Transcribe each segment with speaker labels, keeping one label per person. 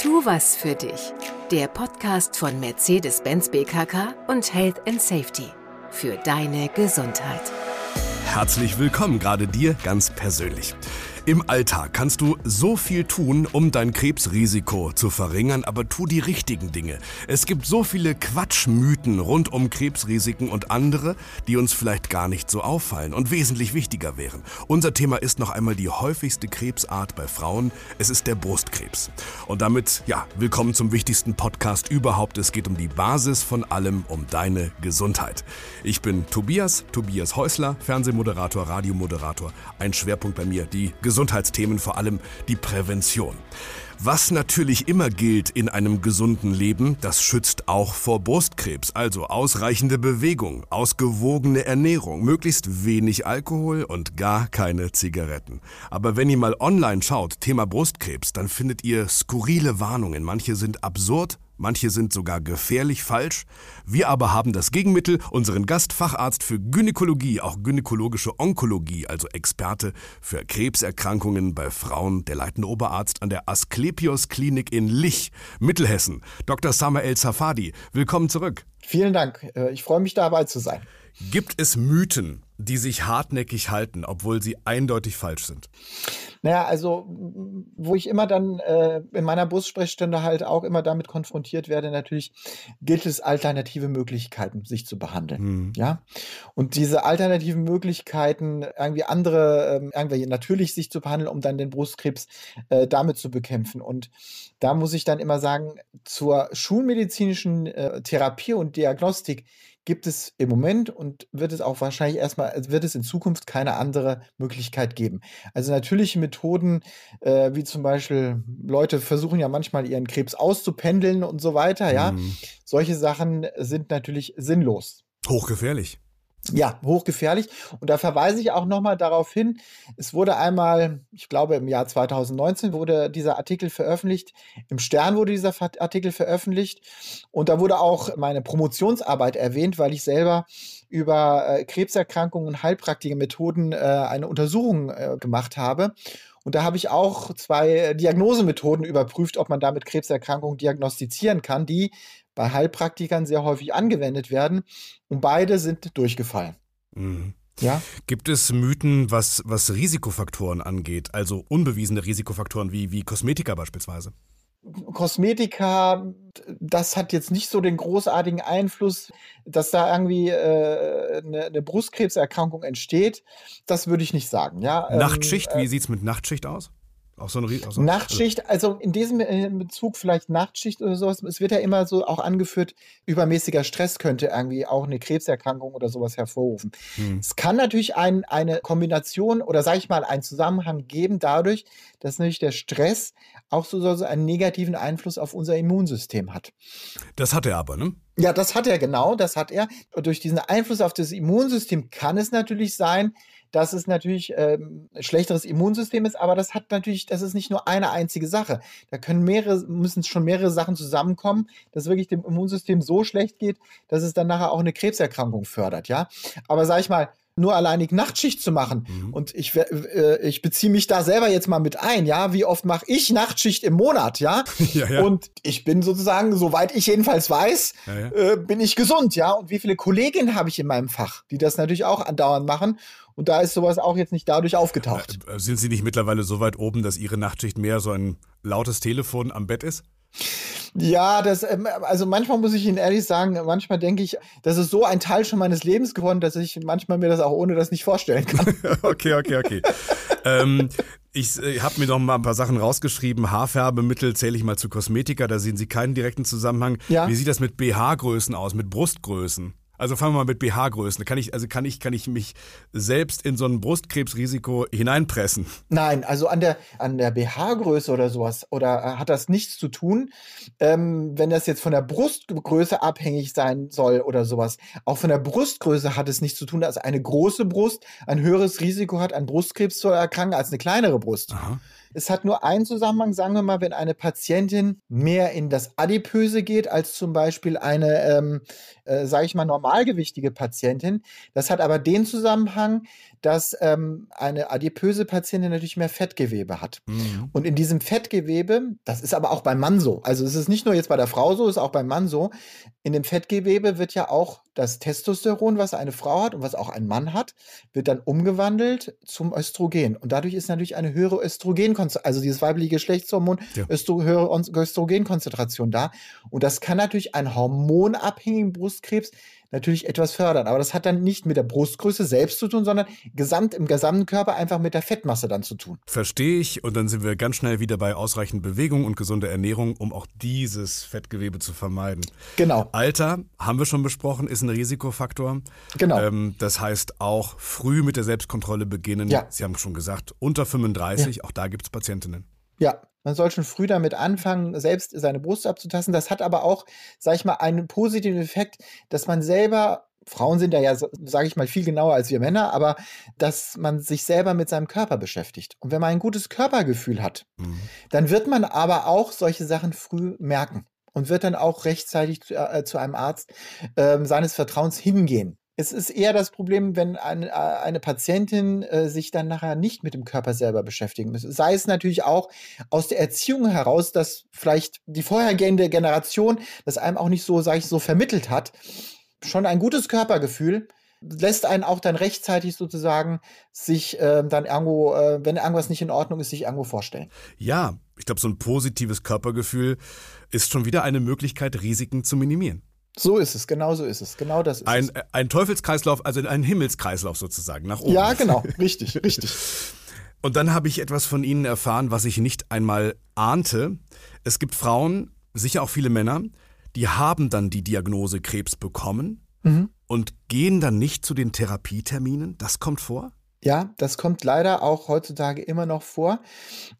Speaker 1: Tu was für dich. Der Podcast von Mercedes-Benz BKK und Health and Safety. Für deine Gesundheit.
Speaker 2: Herzlich willkommen, gerade dir ganz persönlich. Im Alltag kannst du so viel tun, um dein Krebsrisiko zu verringern, aber tu die richtigen Dinge. Es gibt so viele Quatschmythen rund um Krebsrisiken und andere, die uns vielleicht gar nicht so auffallen und wesentlich wichtiger wären. Unser Thema ist noch einmal die häufigste Krebsart bei Frauen. Es ist der Brustkrebs. Und damit, ja, willkommen zum wichtigsten Podcast überhaupt. Es geht um die Basis von allem, um deine Gesundheit. Ich bin Tobias, Tobias Häusler, Fernsehmoderator, Radiomoderator. Ein Schwerpunkt bei mir, die Gesundheit. Gesundheitsthemen, vor allem die Prävention. Was natürlich immer gilt in einem gesunden Leben, das schützt auch vor Brustkrebs. Also ausreichende Bewegung, ausgewogene Ernährung, möglichst wenig Alkohol und gar keine Zigaretten. Aber wenn ihr mal online schaut, Thema Brustkrebs, dann findet ihr skurrile Warnungen. Manche sind absurd, Manche sind sogar gefährlich falsch. Wir aber haben das Gegenmittel, unseren Gastfacharzt für Gynäkologie, auch gynäkologische Onkologie, also Experte für Krebserkrankungen bei Frauen, der leitende Oberarzt an der Asklepios Klinik in Lich, Mittelhessen, Dr. Samael Safadi. Willkommen zurück.
Speaker 3: Vielen Dank. Äh, ich freue mich dabei zu sein.
Speaker 2: Gibt es Mythen, die sich hartnäckig halten, obwohl sie eindeutig falsch sind?
Speaker 3: Naja, also wo ich immer dann äh, in meiner Bussprechstunde halt auch immer damit konfrontiert werde, natürlich gilt es alternative Möglichkeiten, sich zu behandeln. Hm. Ja. Und diese alternativen Möglichkeiten, irgendwie andere, ähm, irgendwie natürlich sich zu behandeln, um dann den Brustkrebs äh, damit zu bekämpfen. Und da muss ich dann immer sagen, zur schulmedizinischen äh, Therapie und Diagnostik gibt es im Moment und wird es auch wahrscheinlich erstmal, also wird es in Zukunft keine andere Möglichkeit geben. Also natürliche Methoden, äh, wie zum Beispiel Leute versuchen ja manchmal ihren Krebs auszupendeln und so weiter, ja. Mhm. Solche Sachen sind natürlich sinnlos.
Speaker 2: Hochgefährlich.
Speaker 3: Ja, hochgefährlich. Und da verweise ich auch nochmal darauf hin, es wurde einmal, ich glaube im Jahr 2019 wurde dieser Artikel veröffentlicht, im Stern wurde dieser Artikel veröffentlicht und da wurde auch meine Promotionsarbeit erwähnt, weil ich selber über äh, Krebserkrankungen und heilpraktische Methoden äh, eine Untersuchung äh, gemacht habe. Und da habe ich auch zwei Diagnosemethoden überprüft, ob man damit Krebserkrankungen diagnostizieren kann, die bei Heilpraktikern sehr häufig angewendet werden. Und beide sind durchgefallen.
Speaker 2: Mhm. Ja? Gibt es Mythen, was, was Risikofaktoren angeht, also unbewiesene Risikofaktoren wie, wie Kosmetika beispielsweise?
Speaker 3: Kosmetika, das hat jetzt nicht so den großartigen Einfluss, dass da irgendwie äh, eine, eine, Brustkrebserkrankung entsteht. Das würde ich nicht sagen. Ja?
Speaker 2: Nachtschicht, ähm, wie sieht es mit Nachtschicht aus?
Speaker 3: Auch so eine, auch so Nachtschicht, also in diesem äh, Bezug vielleicht Nachtschicht oder sowas. Es wird ja immer so auch angeführt, übermäßiger Stress könnte irgendwie auch eine Krebserkrankung oder sowas hervorrufen. Hm. Es kann natürlich ein, eine Kombination oder sage ich mal einen Zusammenhang geben dadurch, dass natürlich der Stress auch so, so einen negativen Einfluss auf unser Immunsystem hat.
Speaker 2: Das hat er aber, ne?
Speaker 3: Ja, das hat er genau, das hat er. Und durch diesen Einfluss auf das Immunsystem kann es natürlich sein, dass es natürlich ähm, ein schlechteres Immunsystem ist, aber das hat natürlich, das ist nicht nur eine einzige Sache. Da können mehrere, müssen schon mehrere Sachen zusammenkommen, dass wirklich dem Immunsystem so schlecht geht, dass es dann nachher auch eine Krebserkrankung fördert, ja. Aber sag ich mal, nur alleinig Nachtschicht zu machen. Mhm. Und ich, äh, ich beziehe mich da selber jetzt mal mit ein, ja. Wie oft mache ich Nachtschicht im Monat, ja? ja, ja? Und ich bin sozusagen, soweit ich jedenfalls weiß, ja, äh, bin ich gesund, ja. Und wie viele Kolleginnen habe ich in meinem Fach, die das natürlich auch andauernd machen? Und da ist sowas auch jetzt nicht dadurch aufgetaucht.
Speaker 2: Äh, sind Sie nicht mittlerweile so weit oben, dass Ihre Nachtschicht mehr so ein lautes Telefon am Bett ist?
Speaker 3: Ja, das, ähm, also manchmal muss ich Ihnen ehrlich sagen, manchmal denke ich, das ist so ein Teil schon meines Lebens geworden, dass ich manchmal mir das auch ohne das nicht vorstellen kann.
Speaker 2: okay, okay, okay. ähm, ich äh, habe mir noch mal ein paar Sachen rausgeschrieben. Haarfärbemittel zähle ich mal zu Kosmetika, da sehen Sie keinen direkten Zusammenhang. Ja. Wie sieht das mit BH-Größen aus, mit Brustgrößen? Also fangen wir mal mit BH-Größen. Kann ich, also kann ich, kann ich mich selbst in so ein Brustkrebsrisiko hineinpressen?
Speaker 3: Nein, also an der, an der BH-Größe oder sowas, oder äh, hat das nichts zu tun, ähm, wenn das jetzt von der Brustgröße abhängig sein soll oder sowas. Auch von der Brustgröße hat es nichts zu tun, dass eine große Brust ein höheres Risiko hat, an Brustkrebs zu erkranken als eine kleinere Brust. Aha. Es hat nur einen Zusammenhang, sagen wir mal, wenn eine Patientin mehr in das Adipöse geht als zum Beispiel eine, ähm, äh, sage ich mal, normalgewichtige Patientin. Das hat aber den Zusammenhang, dass ähm, eine adipöse Patientin natürlich mehr Fettgewebe hat. Mhm. Und in diesem Fettgewebe, das ist aber auch beim Mann so, also es ist nicht nur jetzt bei der Frau so, es ist auch beim Mann so, in dem Fettgewebe wird ja auch das Testosteron, was eine Frau hat und was auch ein Mann hat, wird dann umgewandelt zum Östrogen. Und dadurch ist natürlich eine höhere Östrogenkonzentration, also dieses weibliche Geschlechtshormon, ja. Östro höhere Östrogenkonzentration da. Und das kann natürlich einen hormonabhängigen Brustkrebs natürlich etwas fördern. Aber das hat dann nicht mit der Brustgröße selbst zu tun, sondern gesamt im gesamten Körper einfach mit der Fettmasse dann zu tun.
Speaker 2: Verstehe ich. Und dann sind wir ganz schnell wieder bei ausreichend Bewegung und gesunder Ernährung, um auch dieses Fettgewebe zu vermeiden.
Speaker 3: Genau.
Speaker 2: Alter, haben wir schon besprochen, ist ein Risikofaktor.
Speaker 3: Genau.
Speaker 2: Ähm, das heißt auch früh mit der Selbstkontrolle beginnen.
Speaker 3: Ja.
Speaker 2: Sie haben schon gesagt, unter 35, ja. auch da gibt es Patientinnen.
Speaker 3: Ja, man soll schon früh damit anfangen, selbst seine Brust abzutasten. Das hat aber auch, sag ich mal, einen positiven Effekt, dass man selber Frauen sind da ja, sage ich mal, viel genauer als wir Männer, aber dass man sich selber mit seinem Körper beschäftigt. Und wenn man ein gutes Körpergefühl hat, mhm. dann wird man aber auch solche Sachen früh merken und wird dann auch rechtzeitig zu, äh, zu einem Arzt äh, seines Vertrauens hingehen. Es ist eher das Problem, wenn eine, eine Patientin äh, sich dann nachher nicht mit dem Körper selber beschäftigen muss. Sei es natürlich auch aus der Erziehung heraus, dass vielleicht die vorhergehende Generation das einem auch nicht so, sage ich, so vermittelt hat. Schon ein gutes Körpergefühl lässt einen auch dann rechtzeitig sozusagen sich äh, dann irgendwo, äh, wenn irgendwas nicht in Ordnung ist, sich irgendwo vorstellen.
Speaker 2: Ja, ich glaube, so ein positives Körpergefühl ist schon wieder eine Möglichkeit, Risiken zu minimieren.
Speaker 3: So ist es, genau so ist es, genau das ist
Speaker 2: ein,
Speaker 3: es.
Speaker 2: Ein Teufelskreislauf, also ein Himmelskreislauf sozusagen, nach oben.
Speaker 3: Ja, genau, richtig, richtig.
Speaker 2: Und dann habe ich etwas von Ihnen erfahren, was ich nicht einmal ahnte. Es gibt Frauen, sicher auch viele Männer, die haben dann die Diagnose Krebs bekommen mhm. und gehen dann nicht zu den Therapieterminen. Das kommt vor?
Speaker 3: Ja, das kommt leider auch heutzutage immer noch vor.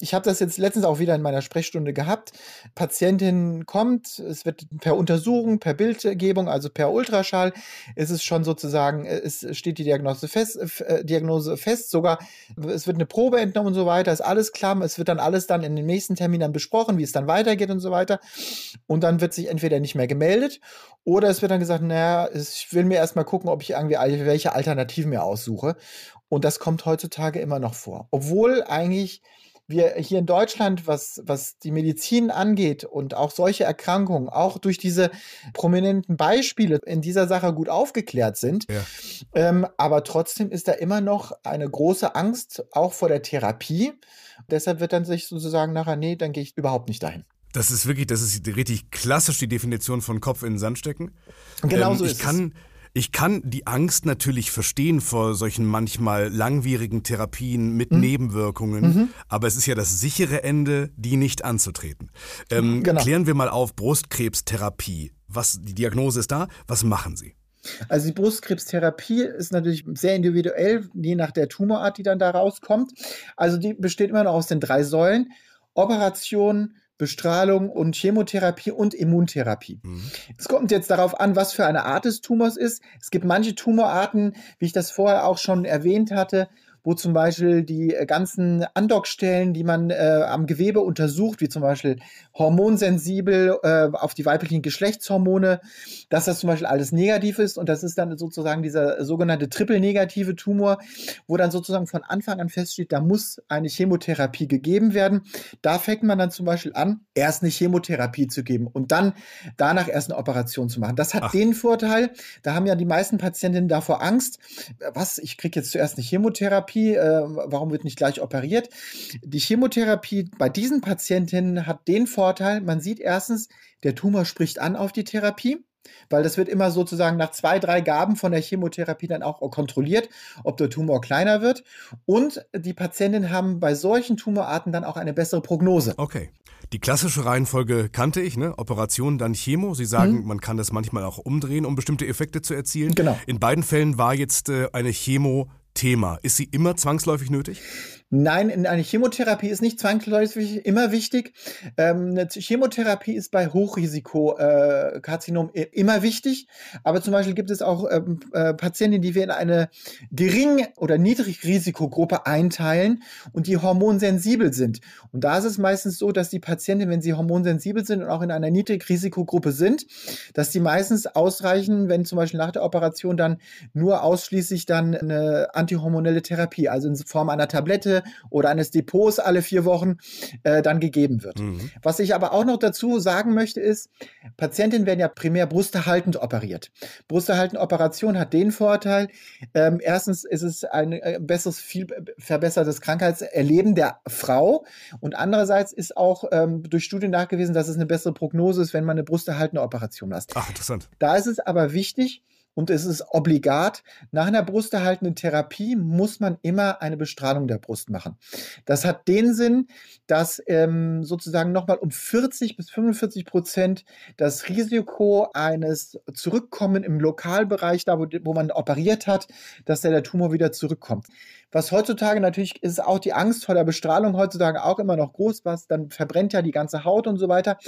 Speaker 3: Ich habe das jetzt letztens auch wieder in meiner Sprechstunde gehabt. Patientin kommt, es wird per Untersuchung, per Bildgebung, also per Ultraschall, ist es schon sozusagen, es steht die Diagnose fest, äh, Diagnose fest, sogar es wird eine Probe entnommen und so weiter, ist alles klar. Es wird dann alles dann in den nächsten Termin dann besprochen, wie es dann weitergeht und so weiter. Und dann wird sich entweder nicht mehr gemeldet oder es wird dann gesagt, naja, ich will mir erstmal gucken, ob ich irgendwie welche Alternativen mir aussuche. Und das kommt heutzutage immer noch vor. Obwohl eigentlich wir hier in Deutschland, was, was die Medizin angeht und auch solche Erkrankungen, auch durch diese prominenten Beispiele in dieser Sache gut aufgeklärt sind. Ja. Ähm, aber trotzdem ist da immer noch eine große Angst, auch vor der Therapie. Deshalb wird dann sich sozusagen nachher, nee, dann gehe ich überhaupt nicht dahin.
Speaker 2: Das ist wirklich, das ist richtig klassisch die Definition von Kopf in den Sand stecken.
Speaker 3: Genau ähm, so ist
Speaker 2: ich kann, es ich kann die Angst natürlich verstehen vor solchen manchmal langwierigen Therapien mit mhm. Nebenwirkungen, mhm. aber es ist ja das sichere Ende, die nicht anzutreten. Ähm, genau. Klären wir mal auf Brustkrebstherapie. Was, die Diagnose ist da, was machen Sie?
Speaker 3: Also die Brustkrebstherapie ist natürlich sehr individuell, je nach der Tumorart, die dann da rauskommt. Also die besteht immer noch aus den drei Säulen. Operation, Bestrahlung und Chemotherapie und Immuntherapie. Mhm. Es kommt jetzt darauf an, was für eine Art des Tumors ist. Es gibt manche Tumorarten, wie ich das vorher auch schon erwähnt hatte, wo zum Beispiel die äh, ganzen Andockstellen, die man äh, am Gewebe untersucht, wie zum Beispiel hormonsensibel äh, auf die weiblichen Geschlechtshormone, dass das zum Beispiel alles negativ ist und das ist dann sozusagen dieser sogenannte triple-negative Tumor, wo dann sozusagen von Anfang an feststeht, da muss eine Chemotherapie gegeben werden. Da fängt man dann zum Beispiel an, erst eine Chemotherapie zu geben und dann danach erst eine Operation zu machen. Das hat Ach. den Vorteil, da haben ja die meisten Patientinnen davor Angst, was, ich kriege jetzt zuerst eine Chemotherapie, Chemotherapie, äh, warum wird nicht gleich operiert? Die Chemotherapie bei diesen Patientinnen hat den Vorteil, man sieht erstens, der Tumor spricht an auf die Therapie. Weil das wird immer sozusagen nach zwei, drei Gaben von der Chemotherapie dann auch kontrolliert, ob der Tumor kleiner wird. Und die Patientinnen haben bei solchen Tumorarten dann auch eine bessere Prognose.
Speaker 2: Okay. Die klassische Reihenfolge kannte ich, ne? Operation, dann Chemo. Sie sagen, mhm. man kann das manchmal auch umdrehen, um bestimmte Effekte zu erzielen.
Speaker 3: Genau.
Speaker 2: In beiden Fällen war jetzt äh, eine Chemo Thema. Ist sie immer zwangsläufig nötig?
Speaker 3: Nein, eine Chemotherapie ist nicht zwangsläufig immer wichtig. Ähm, eine Chemotherapie ist bei Hochrisikokarzinom äh, immer wichtig. Aber zum Beispiel gibt es auch ähm, äh, Patienten, die wir in eine Gering- oder Niedrigrisikogruppe einteilen und die hormonsensibel sind. Und da ist es meistens so, dass die Patienten, wenn sie hormonsensibel sind und auch in einer Niedrigrisikogruppe sind, dass die meistens ausreichen, wenn zum Beispiel nach der Operation dann nur ausschließlich dann eine antihormonelle Therapie, also in Form einer Tablette oder eines Depots alle vier Wochen äh, dann gegeben wird. Mhm. Was ich aber auch noch dazu sagen möchte, ist, Patientinnen werden ja primär brusterhaltend operiert. Brusterhaltend Operation hat den Vorteil, ähm, erstens ist es ein äh, besseres, viel verbessertes Krankheitserleben der Frau und andererseits ist auch ähm, durch Studien nachgewiesen, dass es eine bessere Prognose ist, wenn man eine brusterhaltende Operation macht.
Speaker 2: Ach, interessant.
Speaker 3: Da ist es aber wichtig, und es ist obligat. Nach einer brusterhaltenden Therapie muss man immer eine Bestrahlung der Brust machen. Das hat den Sinn, dass ähm, sozusagen nochmal um 40 bis 45 Prozent das Risiko eines Zurückkommen im Lokalbereich, da wo, wo man operiert hat, dass der, der Tumor wieder zurückkommt. Was heutzutage natürlich ist auch die Angst vor der Bestrahlung heutzutage auch immer noch groß, was dann verbrennt ja die ganze Haut und so weiter.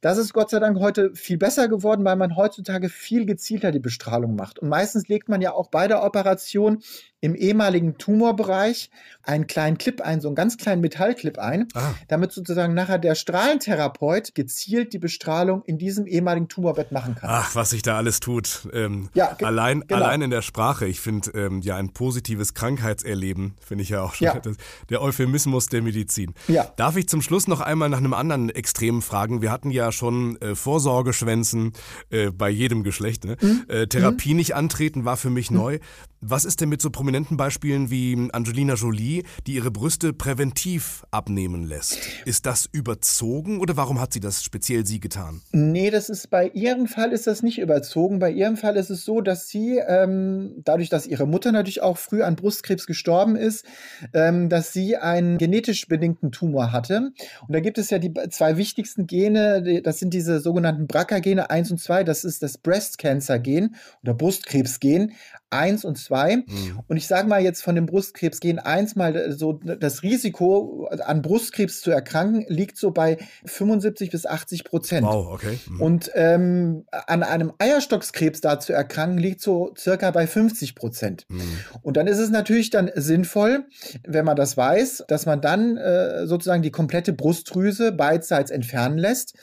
Speaker 3: Das ist Gott sei Dank heute viel besser geworden, weil man heutzutage viel gezielter die Bestrahlung macht. Und meistens legt man ja auch bei der Operation im ehemaligen Tumorbereich einen kleinen Clip ein, so einen ganz kleinen Metallclip ein, ah. damit sozusagen nachher der Strahlentherapeut gezielt die Bestrahlung in diesem ehemaligen Tumorbett machen kann.
Speaker 2: Ach, was sich da alles tut. Ähm, ja, allein, genau. allein in der Sprache. Ich finde ähm, ja ein positives Krankheitserleben, finde ich ja auch schon ja. der Euphemismus der Medizin. Ja. Darf ich zum Schluss noch einmal nach einem anderen Extremen fragen? Wir hatten ja schon äh, Vorsorgeschwänzen äh, bei jedem Geschlecht. Ne? Mhm. Äh, Therapie mhm. nicht antreten war für mich mhm. neu. Was ist denn mit so prominenten Beispielen wie Angelina Jolie, die ihre Brüste präventiv abnehmen lässt? Ist das überzogen oder warum hat sie das speziell sie getan?
Speaker 3: Nee, das ist bei ihrem Fall ist das nicht überzogen. Bei ihrem Fall ist es so, dass sie, ähm, dadurch, dass ihre Mutter natürlich auch früh an Brustkrebs gestorben ist, ähm, dass sie einen genetisch bedingten Tumor hatte. Und da gibt es ja die zwei wichtigsten Gene, das sind diese sogenannten BRCA-Gene 1 und 2, das ist das Breast Cancer Gen oder Brustkrebsgen. 1 und 2. Mhm. Und ich sage mal jetzt von dem Brustkrebs gehen 1 mal so das Risiko an Brustkrebs zu erkranken liegt so bei 75 bis 80 Prozent.
Speaker 2: Wow, okay.
Speaker 3: Mhm. Und ähm, an einem Eierstockskrebs da zu erkranken liegt so circa bei 50 Prozent. Mhm. Und dann ist es natürlich dann sinnvoll, wenn man das weiß, dass man dann äh, sozusagen die komplette Brustdrüse beidseits entfernen lässt.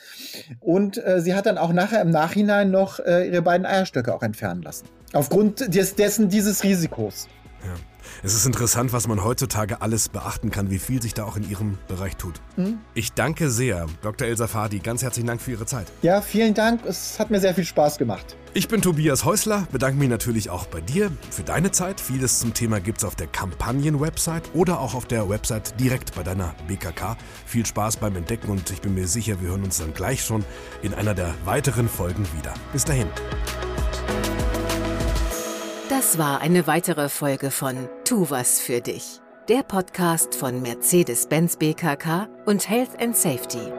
Speaker 3: Und äh, sie hat dann auch nachher im Nachhinein noch äh, ihre beiden Eierstöcke auch entfernen lassen. Aufgrund des, dessen dieses Risikos.
Speaker 2: Ja. Es ist interessant, was man heutzutage alles beachten kann, wie viel sich da auch in Ihrem Bereich tut. Mhm. Ich danke sehr, Dr. Elsa Fadi. Ganz herzlichen Dank für Ihre Zeit.
Speaker 3: Ja, vielen Dank. Es hat mir sehr viel Spaß gemacht.
Speaker 2: Ich bin Tobias Häusler, bedanke mich natürlich auch bei dir für deine Zeit. Vieles zum Thema gibt es auf der Kampagnen-Website oder auch auf der Website direkt bei deiner BKK. Viel Spaß beim Entdecken und ich bin mir sicher, wir hören uns dann gleich schon in einer der weiteren Folgen wieder. Bis dahin.
Speaker 1: Das war eine weitere Folge von Tu was für dich, der Podcast von Mercedes-Benz BKK und Health and Safety.